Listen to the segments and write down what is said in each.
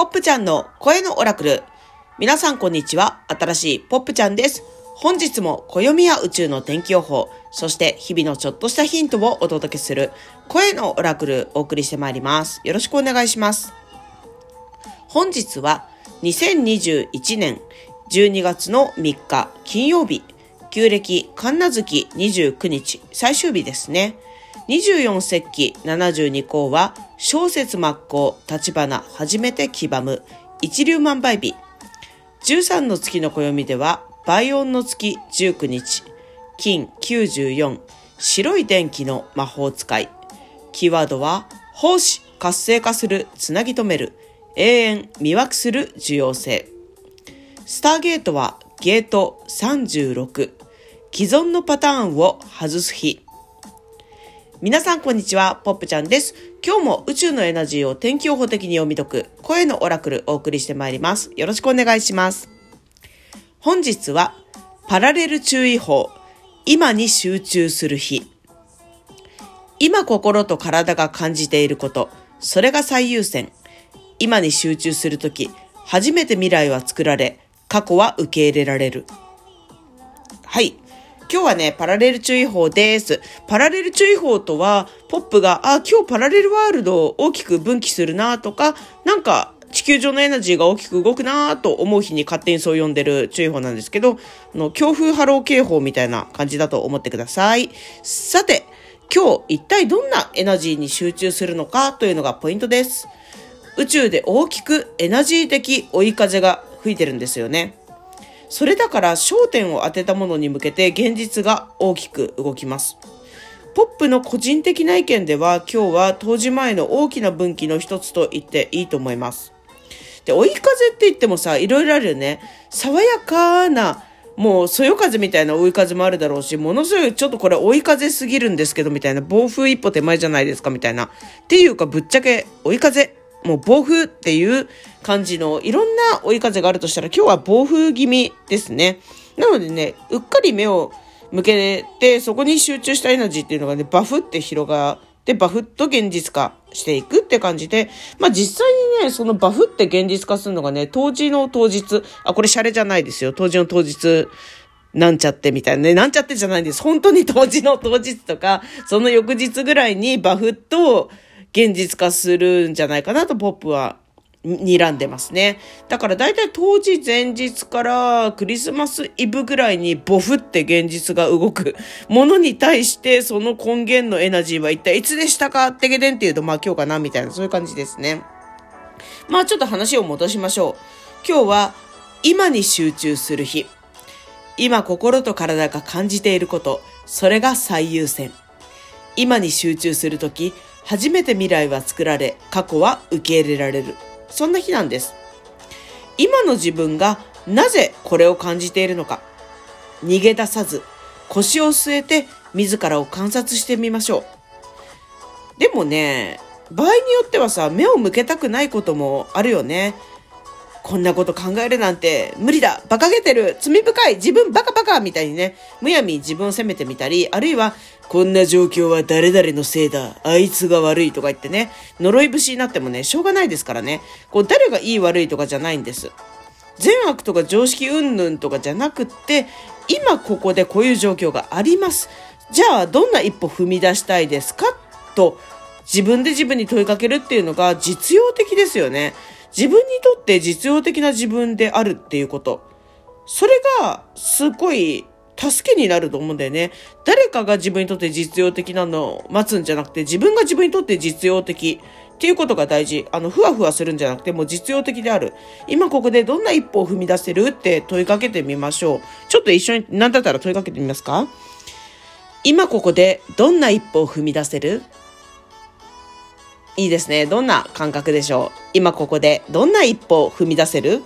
ポップちゃんの声のオラクル。皆さんこんにちは。新しいポップちゃんです。本日も暦や宇宙の天気予報、そして日々のちょっとしたヒントをお届けする声のオラクルお送りしてまいります。よろしくお願いします。本日は2021年12月の3日金曜日、旧暦神奈月29日最終日ですね。24節気72項は小説末行立花初めて黄ばむ。一粒万倍日。13の月の暦では倍音の月19日。金94白い電気の魔法使い。キーワードは奉仕活性化するつなぎ止める。永遠魅惑する重要性。スターゲートはゲート36既存のパターンを外す日。皆さんこんにちは、ポップちゃんです。今日も宇宙のエナジーを天気予報的に読み解く声のオラクルお送りしてまいります。よろしくお願いします。本日はパラレル注意報、今に集中する日。今心と体が感じていること、それが最優先。今に集中するとき、初めて未来は作られ、過去は受け入れられる。はい。今日はね、パラレル注意報です。パラレル注意報とは、ポップが、あ、今日パラレルワールドを大きく分岐するなとか、なんか、地球上のエナジーが大きく動くなと思う日に勝手にそう呼んでる注意報なんですけど、あの強風波浪警報みたいな感じだと思ってください。さて、今日一体どんなエナジーに集中するのかというのがポイントです。宇宙で大きくエナジー的追い風が吹いてるんですよね。それだから焦点を当てたものに向けて現実が大きく動きます。ポップの個人的な意見では今日は当時前の大きな分岐の一つと言っていいと思います。で、追い風って言ってもさ、いろいろあるよね。爽やかな、もう、そよ風みたいな追い風もあるだろうし、ものすごいちょっとこれ追い風すぎるんですけど、みたいな、暴風一歩手前じゃないですか、みたいな。っていうか、ぶっちゃけ追い風もう暴風っていう感じのいろんな追い風があるとしたら今日は暴風気味ですね。なのでね、うっかり目を向けてそこに集中したエナジーっていうのがね、バフって広がってバフッと現実化していくって感じで、まあ実際にね、そのバフって現実化するのがね、当時の当日、あ、これシャレじゃないですよ。当時の当日、なんちゃってみたいなね、なんちゃってじゃないんです。本当に当時の当日とか、その翌日ぐらいにバフッと現実化するんじゃないかなとポップは睨んでますね。だから大体当時前日からクリスマスイブぐらいにボフって現実が動くものに対してその根源のエナジーは一体いつでしたかってけでんっていうとまあ今日かなみたいなそういう感じですね。まあちょっと話を戻しましょう。今日は今に集中する日。今心と体が感じていること、それが最優先。今に集中するとき、初めて未来は作られ、過去は受け入れられる。そんな日なんです。今の自分がなぜこれを感じているのか。逃げ出さず、腰を据えて自らを観察してみましょう。でもね、場合によってはさ、目を向けたくないこともあるよね。こんなこと考えるなんて無理だ馬鹿げてる罪深い自分バカバカみたいにね、むやみ自分を責めてみたり、あるいは、こんな状況は誰々のせいだあいつが悪いとか言ってね、呪い節になってもね、しょうがないですからね。こう、誰がいい悪いとかじゃないんです。善悪とか常識云々とかじゃなくって、今ここでこういう状況があります。じゃあ、どんな一歩踏み出したいですか？と、自分で自分に問いかけるっていうのが実用的ですよね。自分にとって実用的な自分であるっていうこと。それがすごい助けになると思うんだよね。誰かが自分にとって実用的なのを待つんじゃなくて、自分が自分にとって実用的っていうことが大事。あの、ふわふわするんじゃなくて、もう実用的である。今ここでどんな一歩を踏み出せるって問いかけてみましょう。ちょっと一緒に、何だったら問いかけてみますか？今ここでどんな一歩を踏み出せる？いいですね。どんな感覚でしょう？今ここでどんな一歩を踏み出せる？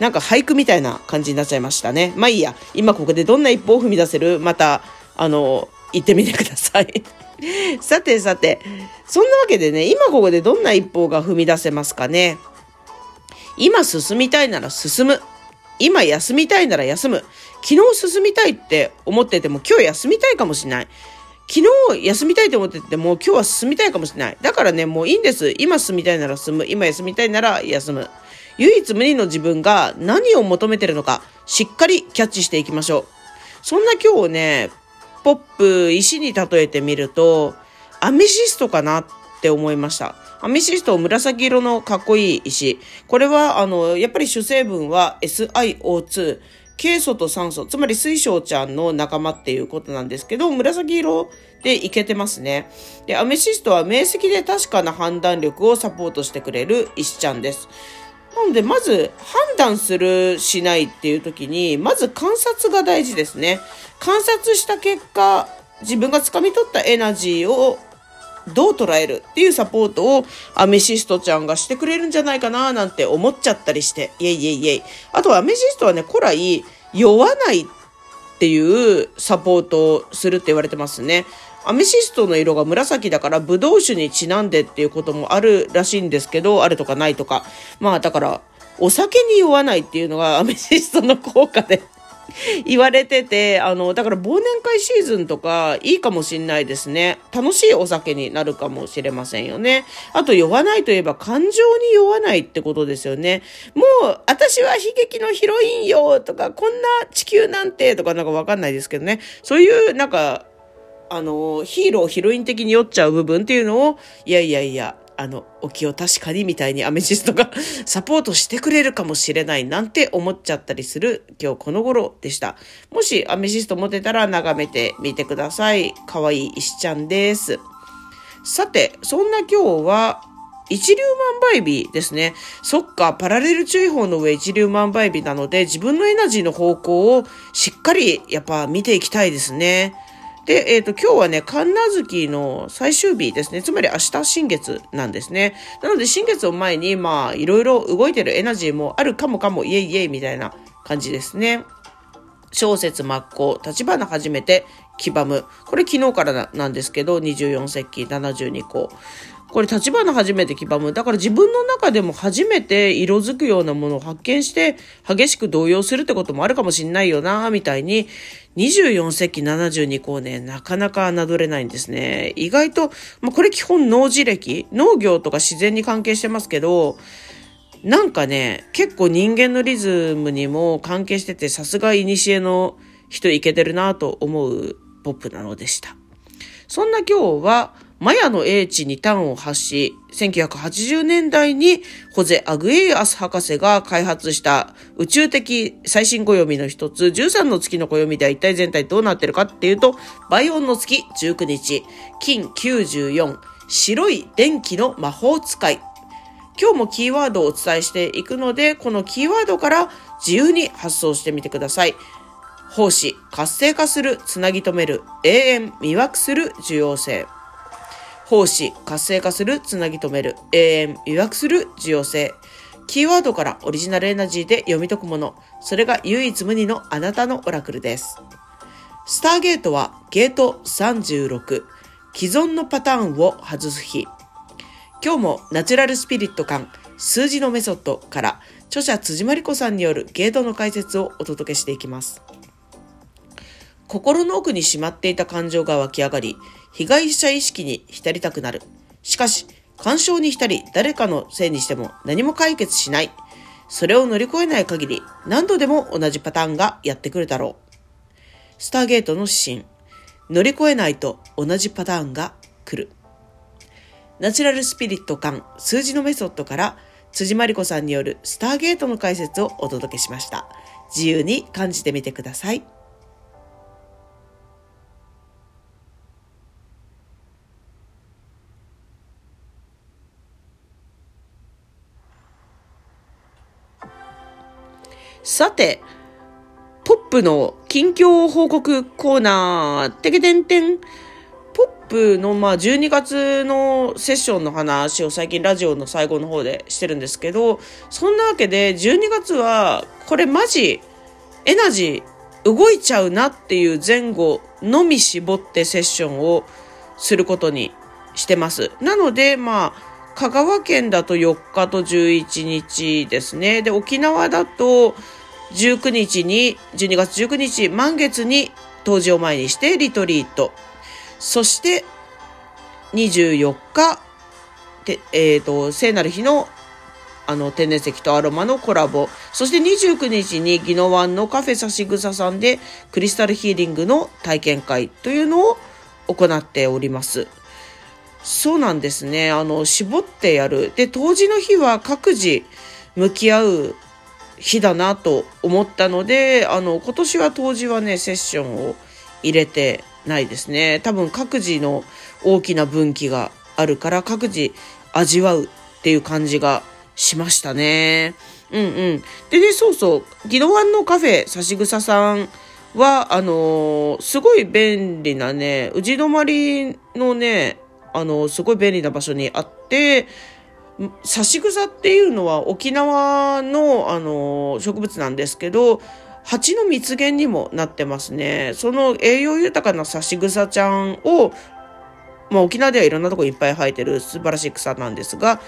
なんか俳句みたいな感じになっちゃいましたね。まあいいや。今ここでどんな一歩を踏み出せる？また、あの、言ってみてください。さてさて、そんなわけでね、今ここでどんな一歩が踏み出せますかね？今進みたいなら進む。今休みたいなら休む。昨日進みたいって思ってても今日休みたいかもしれない。昨日休みたいと思ってても今日は進みたいかもしれない。だからね、もういいんです。今進みたいなら進む。今休みたいなら休む。唯一無二の自分が何を求めてるのか、しっかりキャッチしていきましょう。そんな今日ね、ポップ、石に例えてみると、アメシストかなって思いました。アメシスト紫色のかっこいい石。これは、あの、やっぱり主成分は SiO2。ケイ素と酸素、つまり水晶ちゃんの仲間っていうことなんですけど、紫色でいけてますね。で、アメシストは明晰で確かな判断力をサポートしてくれる石ちゃんです。なので、まず判断する、しないっていう時に、まず観察が大事ですね。観察した結果、自分が掴み取ったエナジーをどう捉えるっていうサポートをアメシストちゃんがしてくれるんじゃないかななんて思っちゃったりして、イェイイェイイェイ。あとはアメシストはね、古来、酔わないっていうサポートをするって言われてますね。アメシストの色が紫だからブドウ酒にちなんでっていうこともあるらしいんですけど、あるとかないとか。まあだから、お酒に酔わないっていうのがアメシストの効果で 言われてて、あの、だから忘年会シーズンとかいいかもしんないですね。楽しいお酒になるかもしれませんよね。あと酔わないといえば感情に酔わないってことですよね。もう、私は悲劇のヒロインよとか、こんな地球なんてとかなんかわかんないですけどね。そういうなんか、あの、ヒーロー、ヒロイン的に酔っちゃう部分っていうのを、いやいやいや、あの、お気を確かにみたいにアメジストが サポートしてくれるかもしれないなんて思っちゃったりする今日この頃でした。もしアメジスト持てたら眺めてみてください。かわいい石ちゃんです。さて、そんな今日は一粒万倍日ですね。そっか、パラレル注意報の上一粒万倍日なので、自分のエナジーの方向をしっかりやっぱ見ていきたいですね。で、えっ、ー、と、今日はね、神奈月の最終日ですね。つまり明日新月なんですね。なので新月を前に、まあ、いろいろ動いてるエナジーもあるかもかも、イエイイエイみたいな感じですね。小説真っ向、立花初めて、黄ばむ。これ昨日からなんですけど、24節気72個。これ立花初めて黄ばむ。だから自分の中でも初めて色づくようなものを発見して激しく動揺するってこともあるかもしんないよな、みたいに24世紀72項ね、なかなか侮れないんですね。意外と、まあ、これ基本農事歴、農業とか自然に関係してますけど、なんかね、結構人間のリズムにも関係してて、さすが古の人いけてるなと思うポップなのでした。そんな今日は、マヤの英知に端を発し、1980年代にホゼ・アグエイアス博士が開発した宇宙的最新暦の一つ、13の月の暦では一体全体どうなってるかっていうと、バイオンの月19日、金94、白い電気の魔法使い。今日もキーワードをお伝えしていくので、このキーワードから自由に発想してみてください。奉仕、活性化する、つなぎ止める、永遠、魅惑する重要性。奉仕、活性化する、つなぎ止める、永遠、予約する、需要性。キーワードからオリジナルエナジーで読み解くもの。それが唯一無二のあなたのオラクルです。スターゲートはゲート36。既存のパターンを外す日。今日もナチュラルスピリット感、数字のメソッドから著者辻真理子さんによるゲートの解説をお届けしていきます。心の奥にしまっていた感情が湧き上がり、被害者意識に浸りたくなる。しかし、干渉に浸り、誰かのせいにしても何も解決しない。それを乗り越えない限り、何度でも同じパターンがやってくるだろう。スターゲートの指針。乗り越えないと同じパターンが来る。ナチュラルスピリット感、数字のメソッドから、辻まりこさんによるスターゲートの解説をお届けしました。自由に感じてみてください。さて、ポップの近況報告コーナー、てけてんてん。ポップの、まあ、12月のセッションの話を最近ラジオの最後の方でしてるんですけど、そんなわけで、12月は、これマジ、エナジー動いちゃうなっていう前後のみ絞ってセッションをすることにしてます。なので、まあ、香川県だと4日と11日ですね。で、沖縄だと19日に、12月19日、満月に冬至を前にしてリトリート。そして24日、てえっ、ー、と、聖なる日のあの、天然石とアロマのコラボ。そして29日に宜野湾のカフェさしぐささんでクリスタルヒーリングの体験会というのを行っております。そうなんですね。あの、絞ってやる。で、当時の日は各自向き合う日だなと思ったので、あの、今年は当時はね、セッションを入れてないですね。多分各自の大きな分岐があるから各自味わうっていう感じがしましたね。うんうん。でね、そうそう、ギノワンのカフェ、さしぐさんは、あのー、すごい便利なね、宇治止まりのね、あのー、すごい便利な場所にあって、さしぐさっていうのは沖縄の、あの、植物なんですけど、蜂の蜜源にもなってますね。その栄養豊かなさしぐさちゃんを、まあ、沖縄ではいろんなとこいっぱい生えてる素晴らしい草なんですが、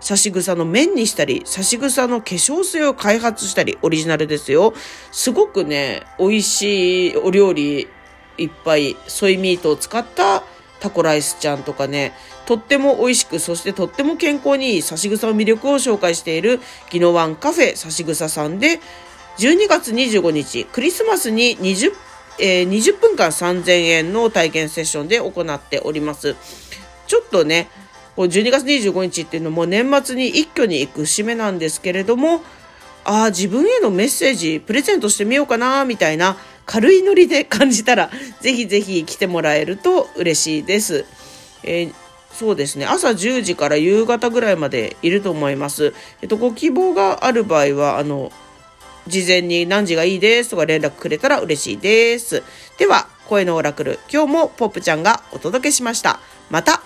差し草の麺にしたり、差し草の化粧水を開発したり、オリジナルですよ。すごくね、美味しいお料理いっぱい、ソイミートを使ったタコライスちゃんとかね、とっても美味しく、そしてとっても健康にいい差し草の魅力を紹介しているギノワンカフェ差し草さんで、12月25日、クリスマスに20、えー、20分間3000円の体験セッションで行っております。ちょっとね、こう12月25日っていうのも年末に一挙に行く節目なんですけれども、ああ、自分へのメッセージ、プレゼントしてみようかな、みたいな軽いノリで感じたら、ぜひぜひ来てもらえると嬉しいです。えー、そうですね。朝10時から夕方ぐらいまでいると思います。えっと、ご希望がある場合は、あの、事前に何時がいいですとか連絡くれたら嬉しいです。では、声のオラクル、今日もポップちゃんがお届けしました。また